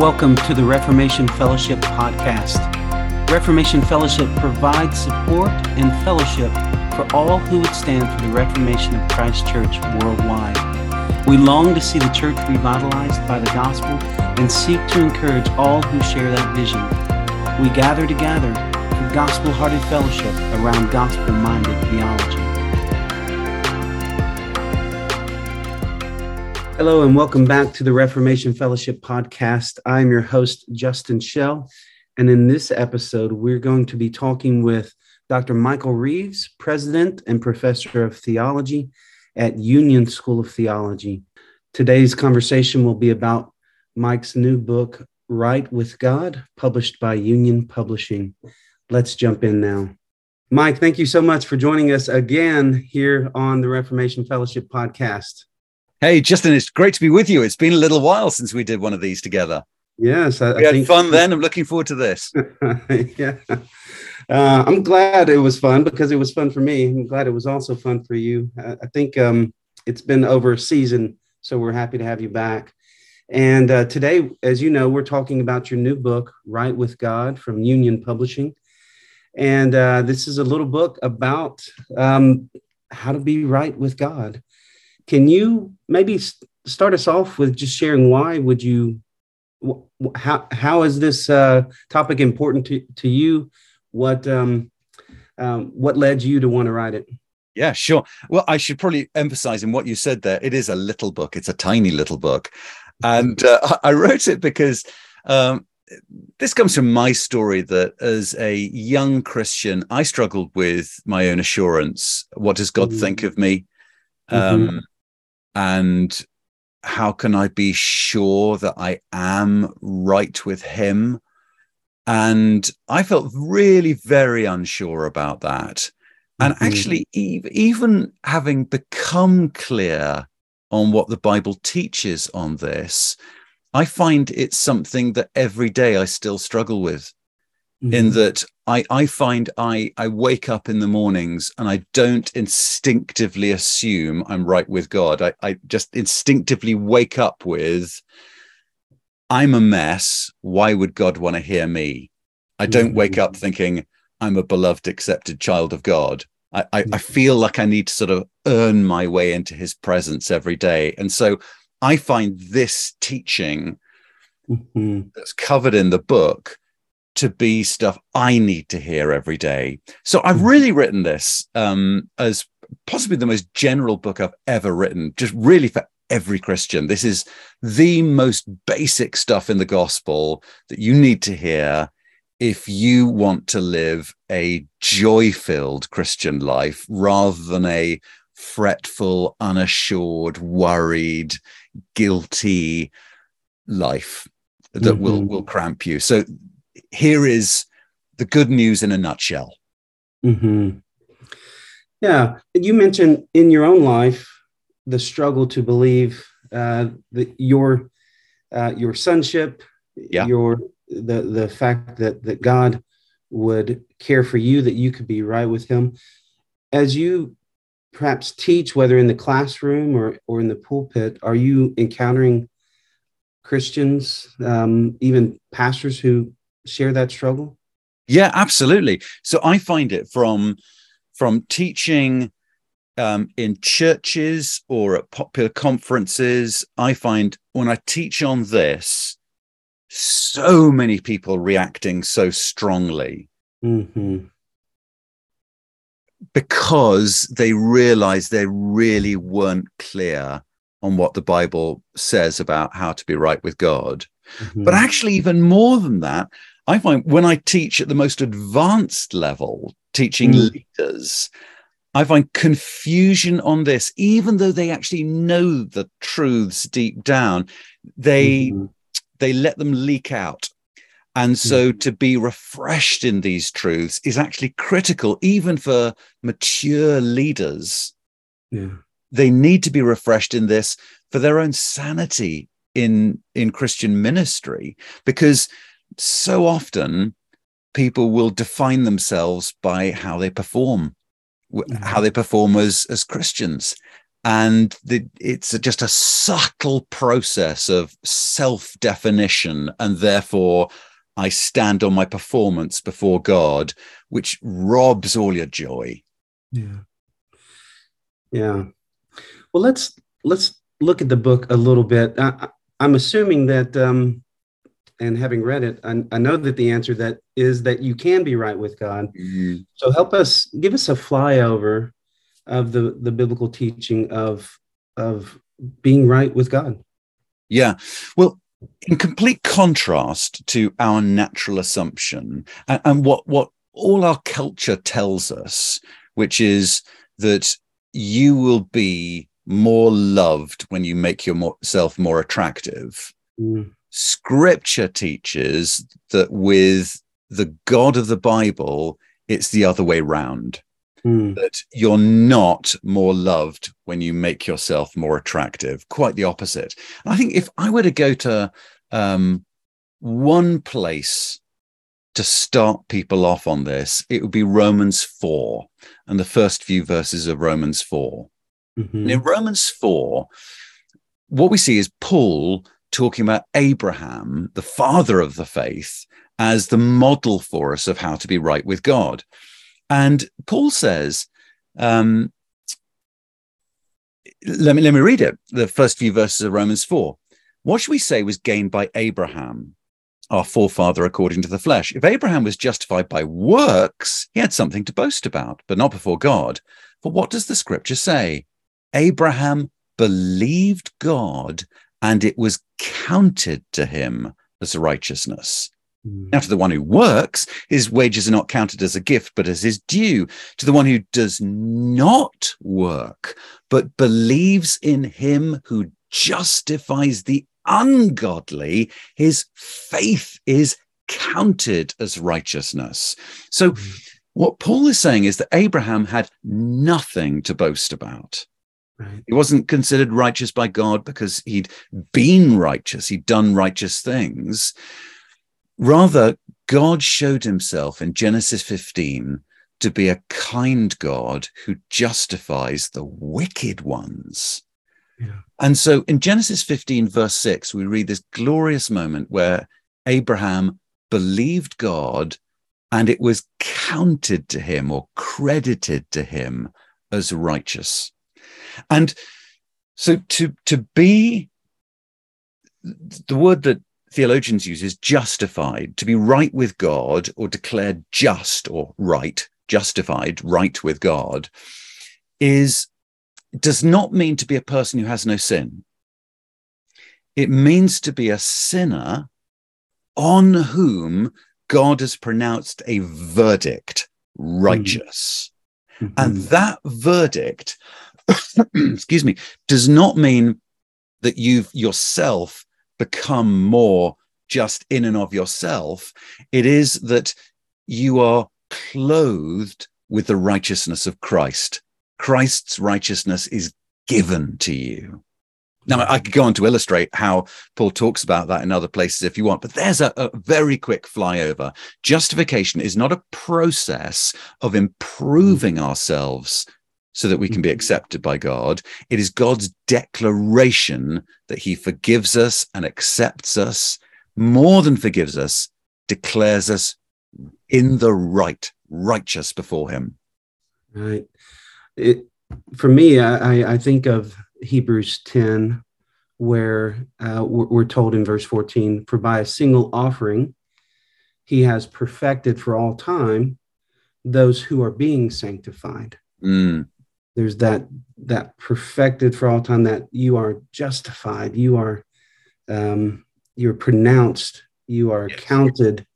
Welcome to the Reformation Fellowship podcast. Reformation Fellowship provides support and fellowship for all who would stand for the reformation of Christ Church worldwide. We long to see the church revitalized by the gospel and seek to encourage all who share that vision. We gather together for gospel hearted fellowship around gospel minded theology. Hello, and welcome back to the Reformation Fellowship podcast. I'm your host, Justin Shell. And in this episode, we're going to be talking with Dr. Michael Reeves, President and Professor of Theology at Union School of Theology. Today's conversation will be about Mike's new book, Right with God, published by Union Publishing. Let's jump in now. Mike, thank you so much for joining us again here on the Reformation Fellowship podcast. Hey, Justin, it's great to be with you. It's been a little while since we did one of these together. Yes, I, we I had fun then. I'm looking forward to this. yeah, uh, I'm glad it was fun because it was fun for me. I'm glad it was also fun for you. I, I think um, it's been over a season, so we're happy to have you back. And uh, today, as you know, we're talking about your new book, Right with God, from Union Publishing. And uh, this is a little book about um, how to be right with God. Can you maybe start us off with just sharing why would you how how is this uh, topic important to, to you? What um, um, what led you to want to write it? Yeah, sure. Well, I should probably emphasize in what you said there. It is a little book. It's a tiny little book, and uh, I wrote it because um, this comes from my story that as a young Christian, I struggled with my own assurance. What does God mm-hmm. think of me? Um, mm-hmm and how can I be sure that I am right with him? And I felt really very unsure about that. And mm-hmm. actually, even having become clear on what the Bible teaches on this, I find it's something that every day I still struggle with mm-hmm. in that I, I find I, I wake up in the mornings and I don't instinctively assume I'm right with God. I, I just instinctively wake up with, I'm a mess. Why would God want to hear me? I don't mm-hmm. wake up thinking, I'm a beloved, accepted child of God. I, I, I, mm-hmm. feel like I need to sort of earn my way into his presence every day. And so I find this teaching mm-hmm. that's covered in the book to be stuff I need to hear every day. So I've hmm. really written this um, as possibly the most general book I've ever written, just really for every Christian. This is the most basic stuff in the gospel that you need to hear if you want to live a joy filled Christian life rather than a fretful, unassured, worried, guilty life that mm-hmm. will will cramp you. So here is the good news in a nutshell. Mm-hmm. Yeah, you mentioned in your own life the struggle to believe uh, that your uh, your sonship, yeah. your the the fact that that God would care for you, that you could be right with Him. As you perhaps teach, whether in the classroom or or in the pulpit, are you encountering Christians, um, even pastors who share that struggle? Yeah, absolutely. So I find it from from teaching um, in churches or at popular conferences. I find when I teach on this, so many people reacting so strongly. Mm-hmm. Because they realize they really weren't clear on what the Bible says about how to be right with God. Mm-hmm. But actually, even more than that, I find when I teach at the most advanced level, teaching mm. leaders, I find confusion on this, even though they actually know the truths deep down, they mm-hmm. they let them leak out. And so mm-hmm. to be refreshed in these truths is actually critical, even for mature leaders. Yeah. They need to be refreshed in this for their own sanity in in Christian ministry, because so often people will define themselves by how they perform mm-hmm. how they perform as as christians. And the, it's just a subtle process of self definition and therefore i stand on my performance before god which robs all your joy. Yeah. Yeah. Well let's let's look at the book a little bit. I, i'm assuming that um and having read it I, I, know that the answer that is that you can be right with god mm-hmm. so help us give us a flyover of the the biblical teaching of of being right with God. Yeah. Well, in complete contrast to our natural assumption and, and what what all our culture tells us, which is that you will be more loved when you make yourself more attractive. Mm. Scripture teaches that with the God of the Bible, it's the other way round mm. that you're not more loved when you make yourself more attractive. Quite the opposite. And I think if I were to go to um, one place to start people off on this, it would be Romans 4 and the first few verses of Romans 4. Mm-hmm. In Romans 4, what we see is Paul talking about Abraham, the father of the faith, as the model for us of how to be right with God. And Paul says, um, let me let me read it. The first few verses of Romans four. What should we say was gained by Abraham, our forefather according to the flesh? If Abraham was justified by works, he had something to boast about, but not before God. For what does the scripture say? Abraham believed God, and it was counted to him as righteousness. Mm. Now, to the one who works, his wages are not counted as a gift, but as his due. To the one who does not work, but believes in him who justifies the ungodly, his faith is counted as righteousness. So, mm. what Paul is saying is that Abraham had nothing to boast about. Right. He wasn't considered righteous by God because he'd been righteous, he'd done righteous things. Rather, God showed himself in Genesis 15 to be a kind God who justifies the wicked ones. Yeah. And so in Genesis 15, verse 6, we read this glorious moment where Abraham believed God and it was counted to him or credited to him as righteous. And so to, to be the word that theologians use is justified, to be right with God or declared just or right, justified, right with God, is does not mean to be a person who has no sin. It means to be a sinner on whom God has pronounced a verdict righteous. Mm-hmm. And that verdict, excuse me, does not mean that you've yourself become more just in and of yourself. It is that you are clothed with the righteousness of Christ. Christ's righteousness is given to you. Now, I could go on to illustrate how Paul talks about that in other places if you want, but there's a, a, very quick flyover. Justification is not a process of improving ourselves so that we can be mm-hmm. accepted by God. It is God's declaration that he forgives us and accepts us, more than forgives us, declares us in the right, righteous before him. Right. It, for me, I, I think of Hebrews 10, where uh, we're told in verse 14, for by a single offering, he has perfected for all time those who are being sanctified. Mm there's that that perfected for all time that you are justified you are um you're pronounced you are yes. counted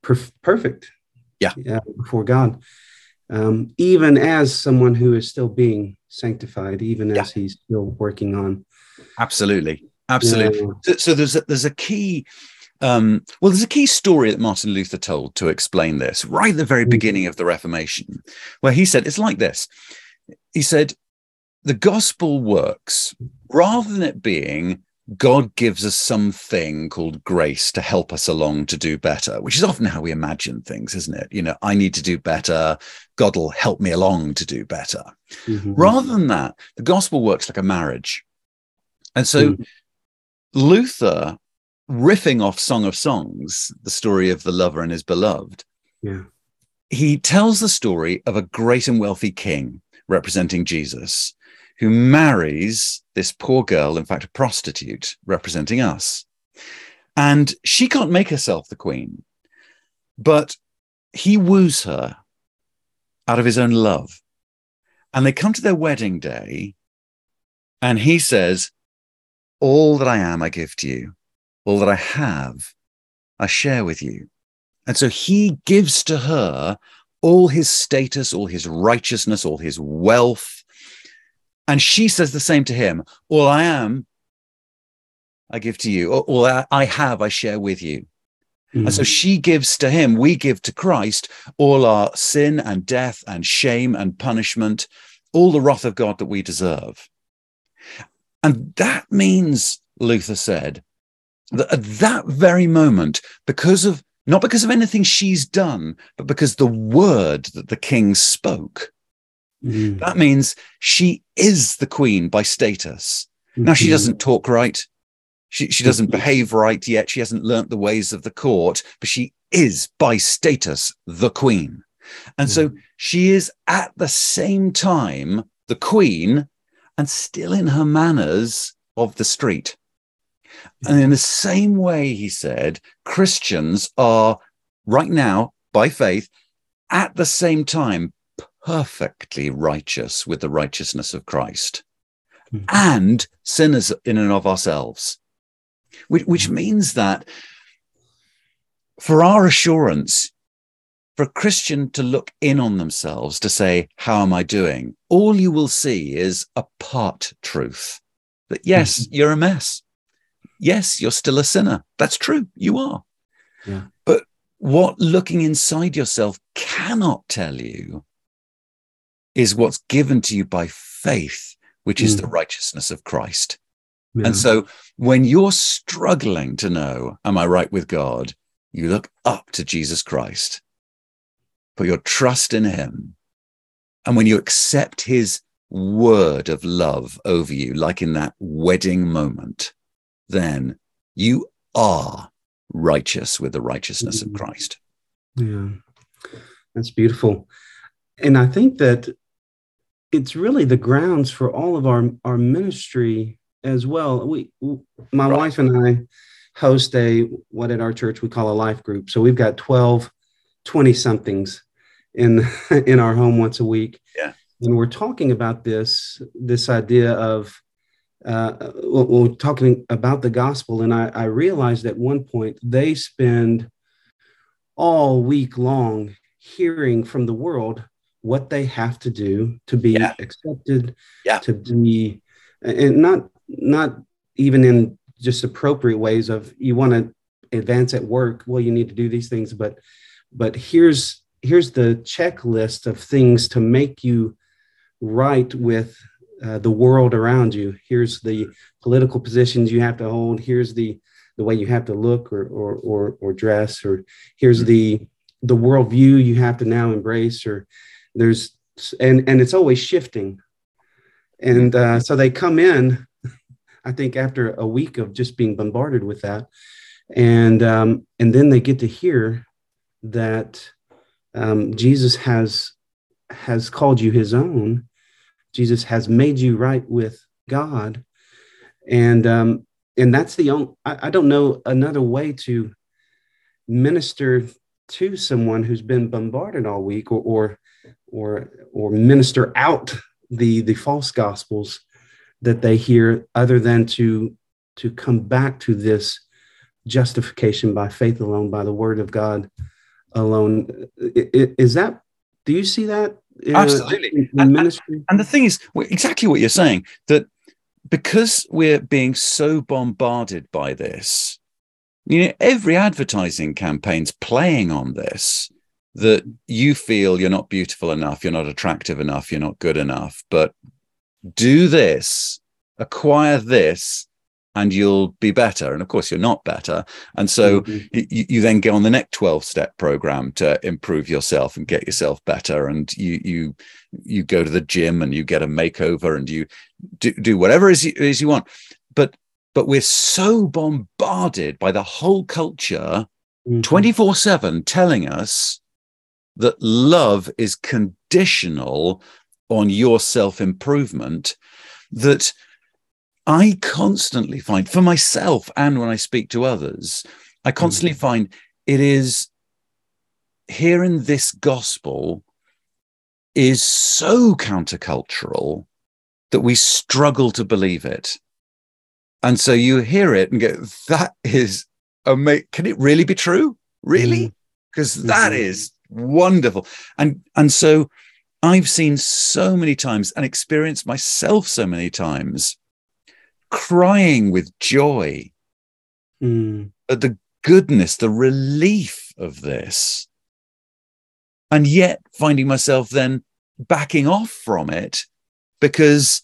perf- perfect yeah before god um, even as someone who is still being sanctified even yeah. as he's still working on absolutely absolutely yeah. so, so, there's a, there's a key um, well, there's a key story that Martin Luther told to explain this right at the very mm. beginning of the Reformation, where he said it's like this he said, the gospel works rather than it being God gives us something called grace to help us along to do better, which is often how we imagine things, isn't it? You know, I need to do better. God will help me along to do better. Mm-hmm. Rather than that, the gospel works like a marriage. And so mm-hmm. Luther, riffing off Song of Songs, the story of the lover and his beloved, yeah. he tells the story of a great and wealthy king representing Jesus who marries this poor girl, in fact, a prostitute representing us. And she can't make herself the queen, but he woos her out of his own love. And they come to their wedding day, and he says, All that I am, I give to you. All that I have, I share with you. And so he gives to her all his status, all his righteousness, all his wealth, and she says the same to him All I am, I give to you. All I have, I share with you. Mm-hmm. And so she gives to him, we give to Christ all our sin and death and shame and punishment, all the wrath of God that we deserve. And that means, Luther said, that at that very moment, because of not because of anything she's done, but because the word that the king spoke, Mm. That means she is the queen by status. Mm-hmm. Now, she mm-hmm. doesn't talk right. She, she doesn't mm-hmm. behave right yet. She hasn't learnt the ways of the court, but she is by status the queen. And mm. so she is at the same time the queen and still in her manners of the street. And in the same way, he said, Christians are right now, by faith, at the same time perfectly righteous with the righteousness of Christ mm-hmm. and sinners in and of ourselves, which, which hmm. means that for our assurance, for a Christian to look in on themselves to say, How am I doing? All you will see is a part truth that yes, mm-hmm. you're a mess. Yes, you're still a sinner. That's true. You are. Yeah. But what looking inside yourself cannot tell you is what's given to you by faith, which is mm. the righteousness of Christ. Yeah. And so when you're struggling to know, am I right with God? You look up to Jesus Christ, put your trust in him. And when you accept his word of love over you, like in that wedding moment, then you are righteous with the righteousness mm-hmm. of Christ. Yeah, that's beautiful. And I think that it's really the grounds for all of our our ministry as well. We, my right. wife and I host a what at our church we call a life group. So we've got 12, 20 somethings in in our home once a week. Yeah. And we're talking about this this idea of uh, we're talking about the gospel, and I, I realized at one point they spend all week long hearing from the world what they have to do to be yeah. accepted, yeah. to be, and not not even in just appropriate ways of you want to advance at work. Well, you need to do these things, but but here's here's the checklist of things to make you right with uh, the world around you. Here's the political positions you have to hold. Here's the the way you have to look or or or, or dress, or here's the the worldview you have to now embrace, or there's and and it's always shifting and uh, so they come in i think after a week of just being bombarded with that and um, and then they get to hear that um, jesus has has called you his own jesus has made you right with god. And um, and that's the only I, I don't know another way to minister to someone who's been bombarded all week or, or or or minister out the the false gospels that they hear other than to to come back to this justification by faith alone by the word of god alone. Is that do you see that Uh, absolutely. in, in ministry and, and the thing is exactly what you're saying that because we're being so bombarded by this you know every advertising campaign's playing on this that you feel you're not beautiful enough, you're not attractive enough, you're not good enough, but do this, acquire this, and you'll be better. And of course, you're not better. And so mm-hmm. you, you, then go on the next 12 step program to improve yourself and get yourself better. And you, you, you go to the gym and you get a makeover and you do, do whatever it is you want. But, but we're so bombarded by the whole culture mm-hmm. 24 7 telling us that love is conditional on your self improvement that I constantly find for myself and when I speak to others, I constantly mm. find it is hearing this gospel is so countercultural that we struggle to believe it. And so you hear it and go, that is amazing. Can it really be true? Really? Because mm. that mm-hmm. is wonderful. And and so I've seen so many times and experienced myself so many times crying with joy mm. at the goodness, the relief of this. And yet finding myself then backing off from it because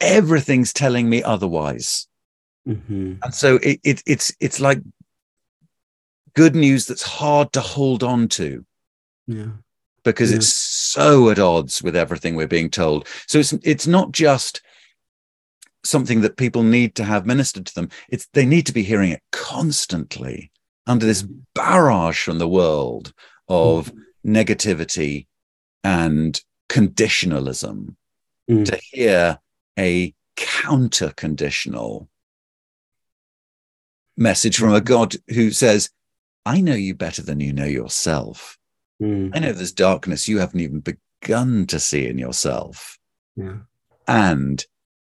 everything's telling me otherwise. Mm-hmm. And so it, it, it's it's like good news that's hard to hold on to. Yeah. Because yeah. it's so at odds with everything we're being told. So it's it's not just something that people need to have ministered to them. It's they need to be hearing it constantly under this barrage from the world of mm. negativity and conditionalism mm. to hear a counter conditional message from a God who says, I know you better than you know yourself. Mm. I know there's darkness you haven't even begun to see in yourself. Yeah. And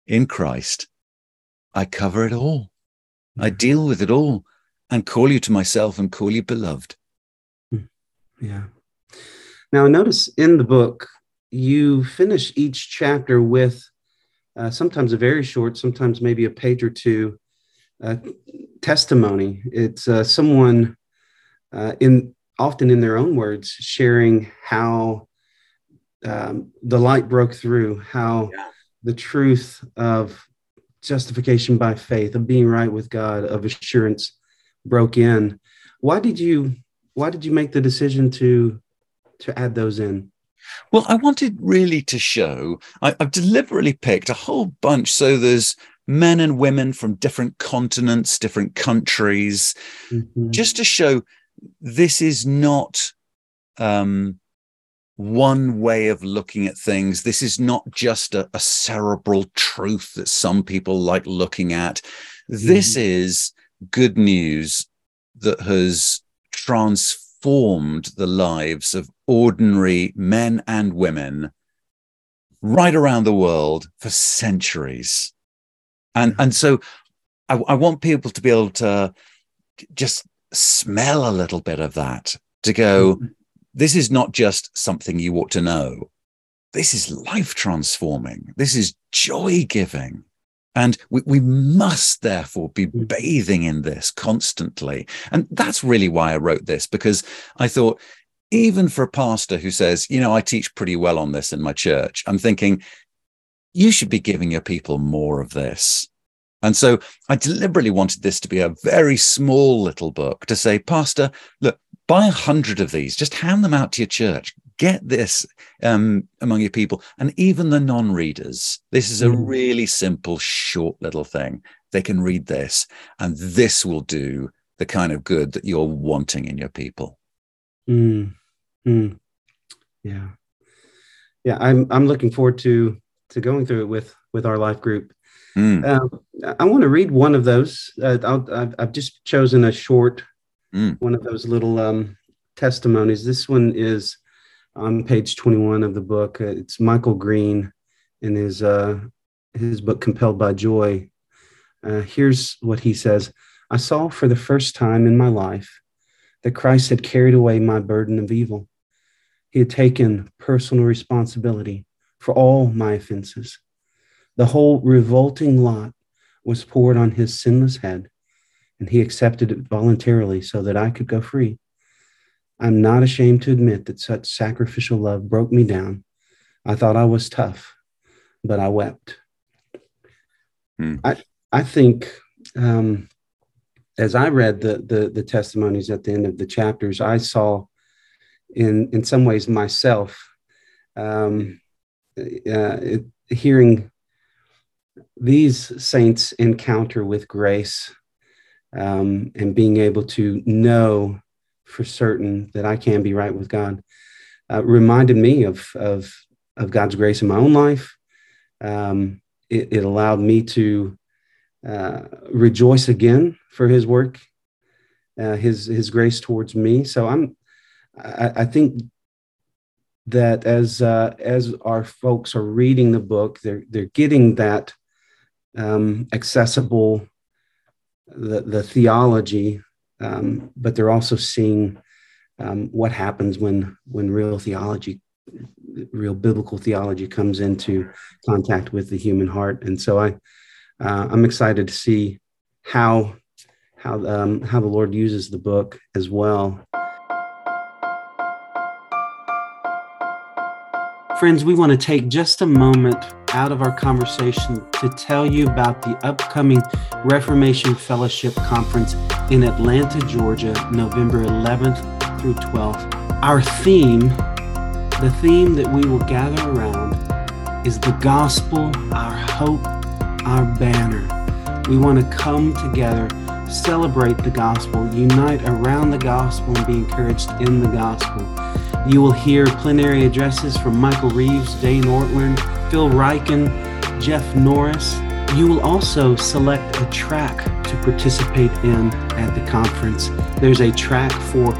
in Christ, I cover it all. I deal with it all and call you to myself and call you beloved. Hmm. Yeah. Now, notice in the book, you finish each chapter with uh, sometimes a very short, sometimes maybe a page or two uh, testimony. It's uh, someone uh, in often in their own words sharing how um, the light broke through, how yeah the truth of justification by faith, of being right with God, of assurance broke in. Why did you why did you make the decision to to add those in? Well, I wanted really to show, I, have deliberately picked a whole bunch. So there's men and women from different continents, different countries, mm-hmm. just to show this is not um, one way of looking at things. This is not just a, a cerebral truth that some people like looking at. This mm. is good news that has transformed the lives of ordinary men and women right around the world for centuries. And, and so I, I want people to be able to just smell a little bit of that, to go, mm-hmm this is not just something you ought to know. This is life transforming. This is joy giving. And we, we must therefore be hmm. bathing in this constantly. And that's really why I wrote this, because I thought, even for a pastor who says, you know, I teach pretty well on this in my church, I'm thinking, you should be giving your people more of this. And so I deliberately wanted this to be a very small little book to say, Pastor, look, buy a hundred of these, just hand them out to your church. Get this um, among your people and even the non readers. This is a mm. really simple, short little thing. They can read this, and this will do the kind of good that you're wanting in your people. Mm. Mm. Yeah. Yeah. I'm, I'm looking forward to, to going through it with, with our life group. Mm. Uh, I want to read one of those. Uh, i have just chosen a short mm. one of those little um, testimonies. This one is on page 21 of the book. Uh, it's Michael Green in his, uh, his book, Compelled by Joy. Uh, here's what he says I saw for the first time in my life that Christ had carried away my burden of evil. He had taken personal responsibility for all my offenses. The whole revolting lot was poured on his sinless head and he accepted it voluntarily so that I could go free. I'm not ashamed to admit that such sacrificial love broke me down. I thought I was tough, but I wept. Hmm. I, I think um, as I read the, the the testimonies at the end of the chapters, I saw in in some ways myself um, uh, it, hearing these saints encounter with grace um, and being able to know for certain that I can be right with God uh, reminded me of, of, of God's grace in my own life. Um, it, it, allowed me to uh, rejoice again for His work, uh, His His grace towards me. So I'm, I, I think that as uh, as our folks are reading the book, they're they're getting that um, accessible the the theology, um, but they're also seeing um, what happens when when real theology, real biblical theology, comes into contact with the human heart. And so I uh, I'm excited to see how how um, how the Lord uses the book as well. Friends, we want to take just a moment out of our conversation to tell you about the upcoming Reformation Fellowship Conference in Atlanta, Georgia, November 11th through 12th. Our theme, the theme that we will gather around, is the gospel, our hope, our banner. We want to come together, celebrate the gospel, unite around the gospel, and be encouraged in the gospel. You will hear plenary addresses from Michael Reeves, Dane Ortlund, Phil Ryken, Jeff Norris. You will also select a track to participate in at the conference. There's a track for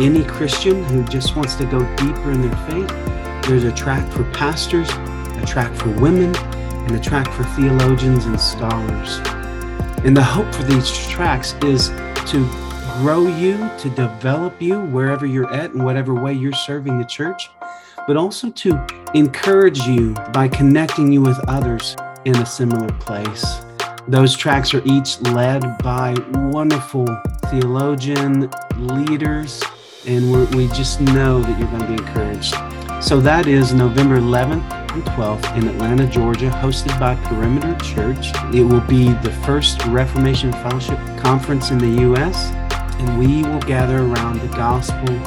any Christian who just wants to go deeper in their faith. There's a track for pastors, a track for women, and a track for theologians and scholars. And the hope for these tracks is to grow you, to develop you wherever you're at and whatever way you're serving the church, but also to encourage you by connecting you with others in a similar place. Those tracks are each led by wonderful theologian leaders, and we just know that you're going to be encouraged. So that is November 11th and 12th in Atlanta, Georgia, hosted by Perimeter Church. It will be the first Reformation Fellowship conference in the U.S and we will gather around the gospel,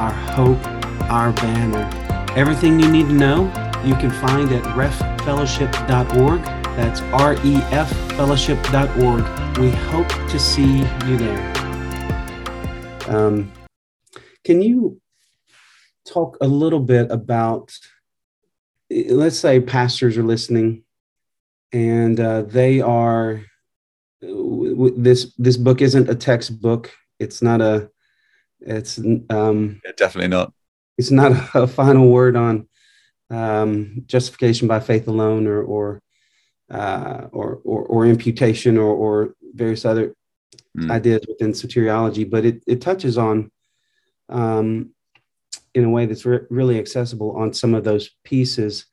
our hope, our banner. Everything you need to know, you can find at reffellowship.org. That's R E F fellowship.org. We hope to see you there. Um, can you talk a little bit about, let's say pastors are listening and uh, they are this this book isn't a textbook it's not a it's um yeah, definitely not it's not a, final word on um, justification by faith alone or or uh, or, or, or imputation or, or various other mm. ideas within soteriology, but it, it touches on um, in a way that's re- really accessible on some of those pieces.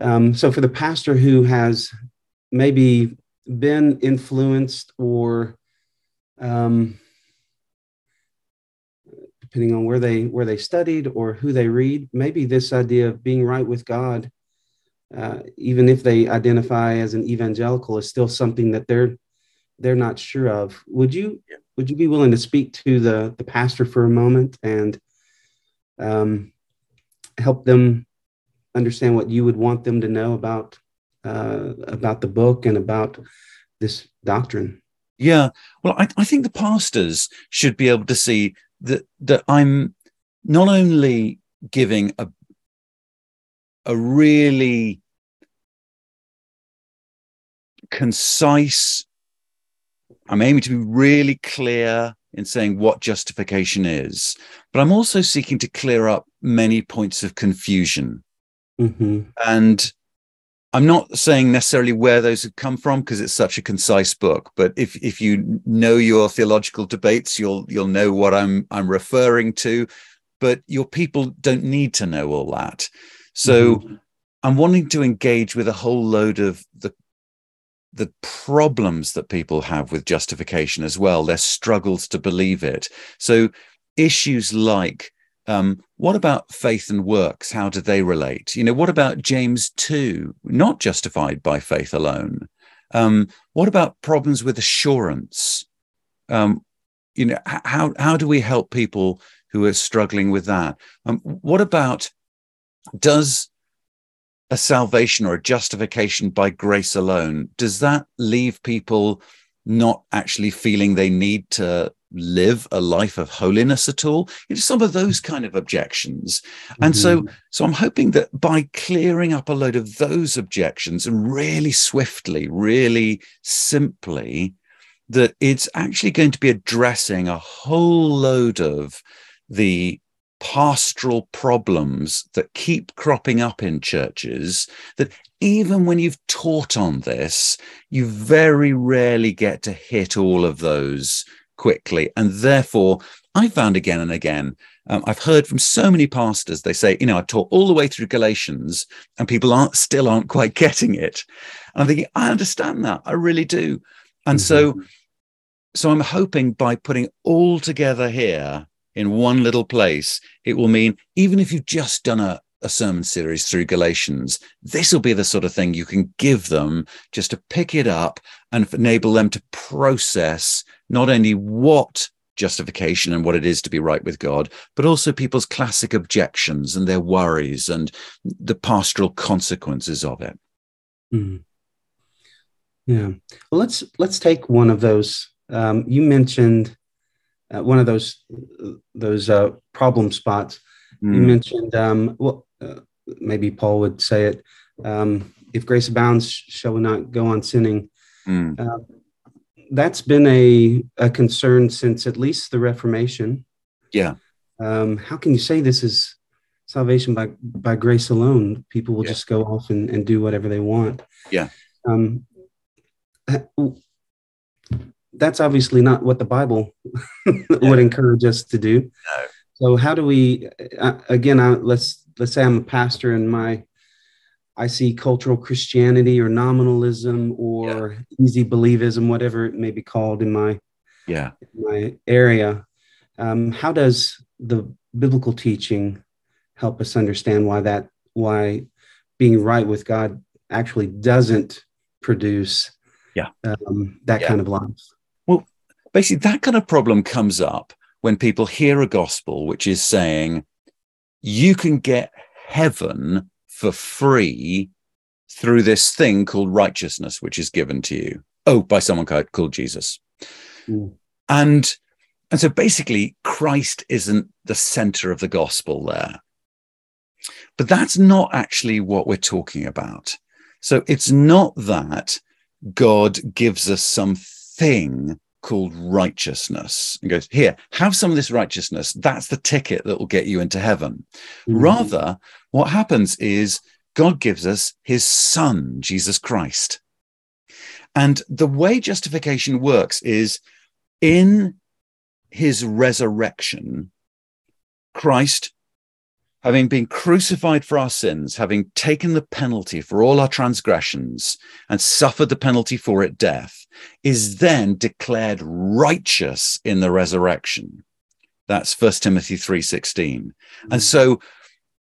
Um, so for the pastor who has maybe been influenced or um, depending on where they where they studied or who they read. Maybe this idea of being right with God, uh, even if they identify as an evangelical, is still something that they're they're not sure of. Would you would you be willing to speak to the the pastor for a moment and um, help them understand what you would want them to know about uh, about the book and about this doctrine? Yeah, well, I, I think the pastors should be able to see that that I'm not only giving a a really concise I'm aiming to be really clear in saying what justification is, but I'm also seeking to clear up many points of confusion. Mm-hmm. And I'm not saying necessarily where those have come from because it's such a concise book. But if if you know your theological debates, you'll you'll know what I'm I'm referring to. But your people don't need to know all that. So mm-hmm. I'm wanting to engage with a whole load of the the problems that people have with justification as well, their struggles to believe it. So issues like um, what about faith and works? How do they relate? You know, what about James 2, not justified by faith alone? Um, what about problems with assurance? Um, you know, how how do we help people who are struggling with that? Um, what about does a salvation or a justification by grace alone does that leave people not actually feeling they need to live a life of holiness at all you know some of those kind of objections mm-hmm. and so mm-hmm. so i'm hoping that by clearing up a load of those objections and really swiftly really simply that it's actually going to be addressing a whole load of the pastoral problems that keep cropping up in churches that even when you've taught on this, you very rarely get to hit all of those quickly. And therefore, I found again and again, um, I've heard from so many pastors, they say, you know, I taught all the way through Galatians and people aren't still aren't quite getting it. And I'm thinking, I understand that. I really do. And mm-hmm. so, so I'm hoping by putting all together here in one little place, it will mean even if you've just done a, a sermon series through Galatians, this will be the sort of thing you can give them just to pick it up and enable them to process not only what justification and what it is to be right with God, but also people's classic objections and their worries and the pastoral consequences of it. Mm. Yeah. Well, let's let's take one of those. Um, you mentioned uh, one of those those uh, problem spots. Mm. You mentioned, um, well, uh, maybe Paul would say it: um, "If grace abounds, shall we not go on sinning?" Mm. that's been a a concern since at least the Reformation. Yeah. Um, how can you say this is salvation by by grace alone? People will yeah. just go off and, and do whatever they want. Yeah. Um, that's obviously not what the Bible would encourage us to do. No. So how do we? Uh, again, I, let's let's say I'm a pastor and my I see cultural Christianity or nominalism or yeah. easy believism, whatever it may be called in my yeah in my area. Um, how does the biblical teaching help us understand why that why being right with God actually doesn't produce yeah um, that yeah. kind of life? Basically that kind of problem comes up when people hear a gospel which is saying you can get heaven for free through this thing called righteousness which is given to you. Oh by someone called jesus. Mm. and and so basically christ isn't the center of the gospel there. But that's not actually what we're talking about. So it's not that god gives us something called righteousness and goes, Here, have some of this righteousness. That's the ticket that will get you into heaven. Mm-hmm. Rather, what happens is God gives us his son, Jesus Christ. And the way justification works is in his resurrection, Christ having been crucified for our sins, having taken the penalty for all our transgressions and suffered the penalty for it, death, is then declared righteous in the resurrection. That's First Timothy 3:16. Mm-hmm. And so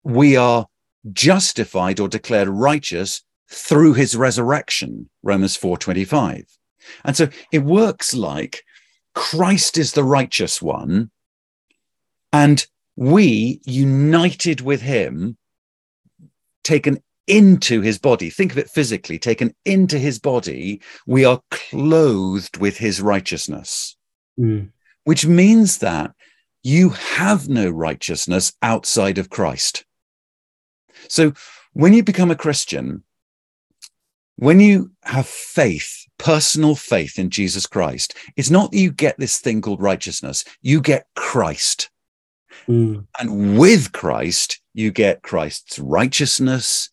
we are justified or declared righteous through his resurrection, Romans 4:25. And so it works like Christ is the righteous one and we, united with him, taken into his body, think of it physically, taken into his body, we are clothed with his righteousness, mm. which means that you have no righteousness outside of Christ. So when you become a Christian, when you have faith, personal faith in Jesus Christ, it's not that you get this thing called righteousness, you get Christ. Mm. And with Christ, you get Christ's righteousness,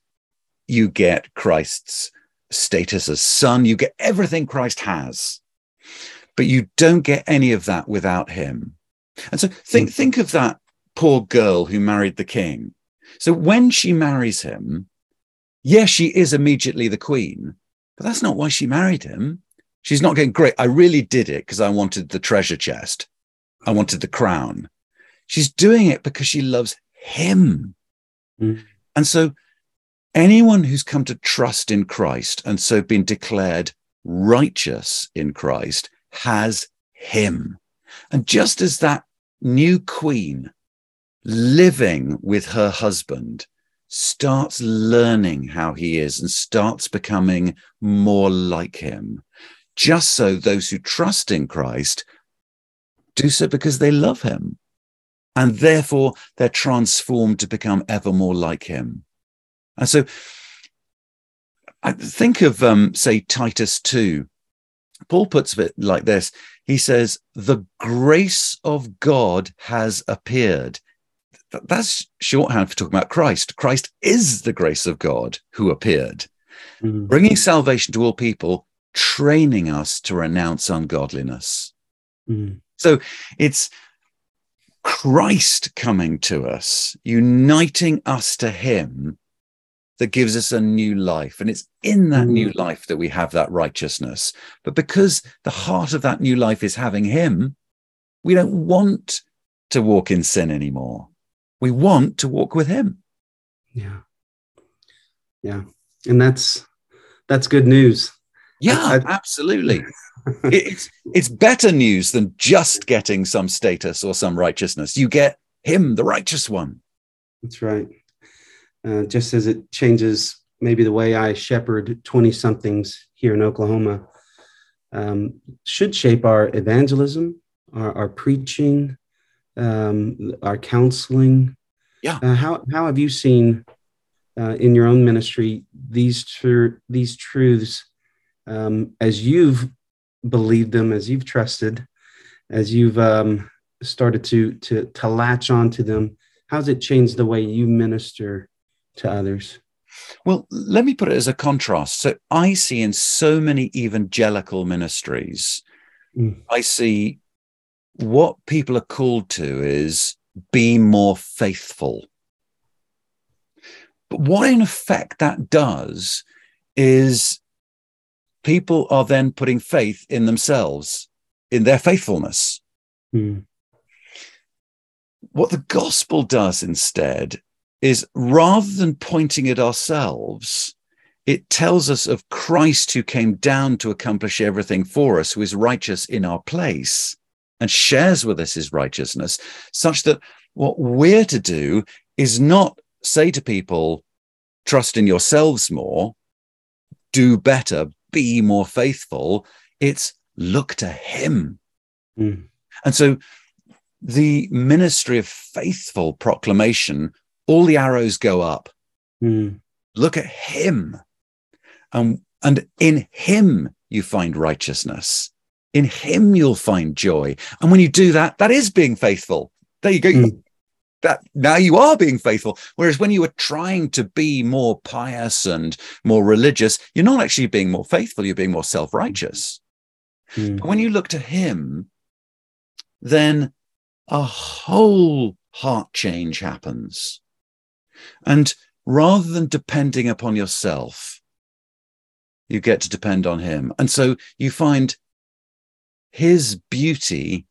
you get Christ's status as son, you get everything Christ has. But you don't get any of that without him. And so think, mm. think of that poor girl who married the king. So when she marries him, yes, she is immediately the queen, but that's not why she married him. She's not going, great, I really did it because I wanted the treasure chest. I wanted the crown. She's doing it because she loves him. Mm. And so anyone who's come to trust in Christ and so been declared righteous in Christ has him. And just as that new queen living with her husband starts learning how he is and starts becoming more like him, just so those who trust in Christ do so because they love him. And therefore, they're transformed to become ever more like him. And so I think of, um, say, Titus 2. Paul puts it like this He says, The grace of God has appeared. That's shorthand for talking about Christ. Christ is the grace of God who appeared, mm-hmm. bringing salvation to all people, training us to renounce ungodliness. Mm-hmm. So it's Christ coming to us, uniting us to Him that gives us a new life. And it's in that mm. new life that we have that righteousness. But because the heart of that new life is having Him, we don't want to walk in sin anymore. We want to walk with Him. Yeah. Yeah. And that's that's good news. Yeah, I, I, absolutely. It's it's better news than just getting some status or some righteousness. You get him, the righteous one. That's right. Uh, just as it changes maybe the way I shepherd 20 somethings here in Oklahoma, um, should shape our evangelism, our, our preaching, um, our counseling. Yeah. Uh, how, how have you seen uh, in your own ministry these, tr- these truths um, as you've believed them, as you've trusted, as you've um, started to, to, to latch onto them? How's it changed the way you minister to others? Well, let me put it as a contrast. So I see in so many evangelical ministries, mm. I see what people are called to is be more faithful. But what in effect that does is people are then putting faith in themselves, in their faithfulness. Mm. What the gospel does instead is rather than pointing at ourselves, it tells us of Christ who came down to accomplish everything for us, who is righteous in our place and shares with us his righteousness, such that what we're to do is not say to people, trust in yourselves more, do better, be more faithful. It's look to him. Mm. And so the ministry of faithful proclamation all the arrows go up. Mm. Look at him. Um, and in him, you find righteousness. In him, you'll find joy. And when you do that, that is being faithful. There you go. Mm. That now you are being faithful. Whereas when you were trying to be more pious and more religious, you're not actually being more faithful. You're being more self righteous. Mm. But when you look to him, then a whole heart change happens. And rather than depending upon yourself, you get to depend on him. And so you find his beauty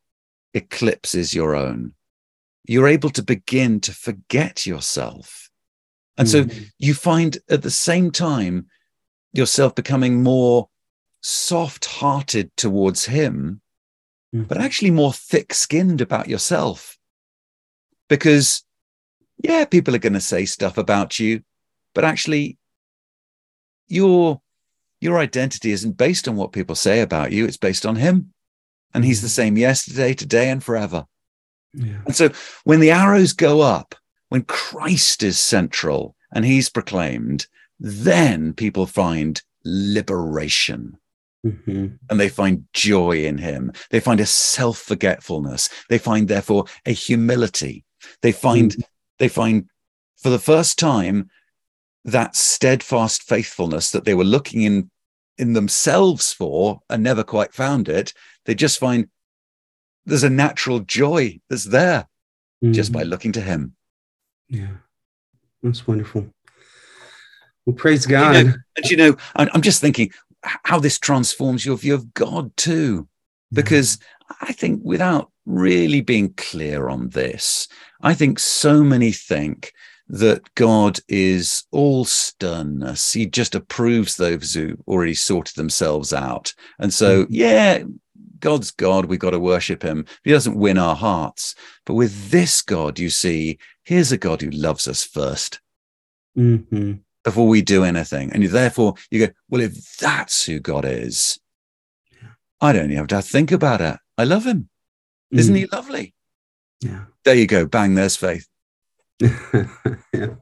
eclipses your own. You're able to begin to forget yourself. And mm-hmm. so you find at the same time yourself becoming more soft hearted towards him, mm-hmm. but actually more thick skinned about yourself. Because yeah, people are going to say stuff about you, but actually, your your identity isn't based on what people say about you; it's based on Him, and He's the mm. same yesterday, today, and forever. Yeah. And so, when the arrows go up, when Christ is central and He's proclaimed, then people find liberation. Mm-hmm. And they find joy in him. They find a self forgetfulness. They find, therefore, a humility. They find mm-hmm they find for the first time that steadfast faithfulness that they were looking in in themselves for and never quite found it they just find there's a natural joy that's there mm-hmm. just by mm-hmm. looking to him yeah that's wonderful well praise god you know, and you know i'm just thinking how this transforms your view of god too because I think without really being clear on this, I think so many think that God is all sternness. He just approves those who already sorted themselves out. And so, mm-hmm. yeah, God's God. We've got to worship him. He doesn't win our hearts. But with this God, you see, here's a God who loves us 1st mm-hmm. before we do anything. And therefore, you go, well, if that's who God is, I don't even have to think about it. I love him. Mm. Isn't he lovely? Yeah. There you go. Bang, there's faith. yeah.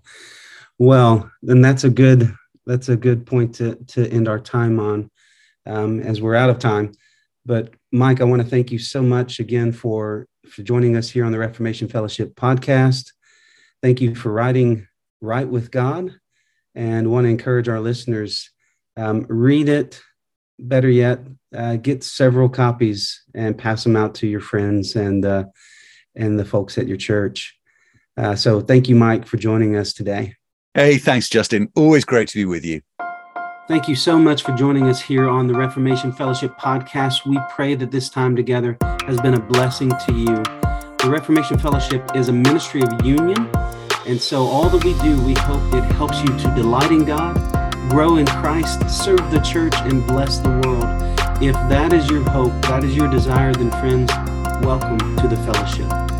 Well, then that's a good that's a good point to to end our time on, um, as we're out of time. But Mike, I want to thank you so much again for for joining us here on the Reformation Fellowship podcast. Thank you for writing right with God, and want to encourage our listeners um, read it. Better yet, uh, get several copies and pass them out to your friends and uh, and the folks at your church. Uh, so thank you, Mike, for joining us today. Hey, thanks, Justin. Always great to be with you. Thank you so much for joining us here on the Reformation Fellowship podcast. We pray that this time together has been a blessing to you. The Reformation Fellowship is a ministry of union. And so, all that we do, we hope it helps you to delight in God, grow in Christ, serve the church, and bless the world. If that is your hope, that is your desire, then, friends, welcome to the fellowship.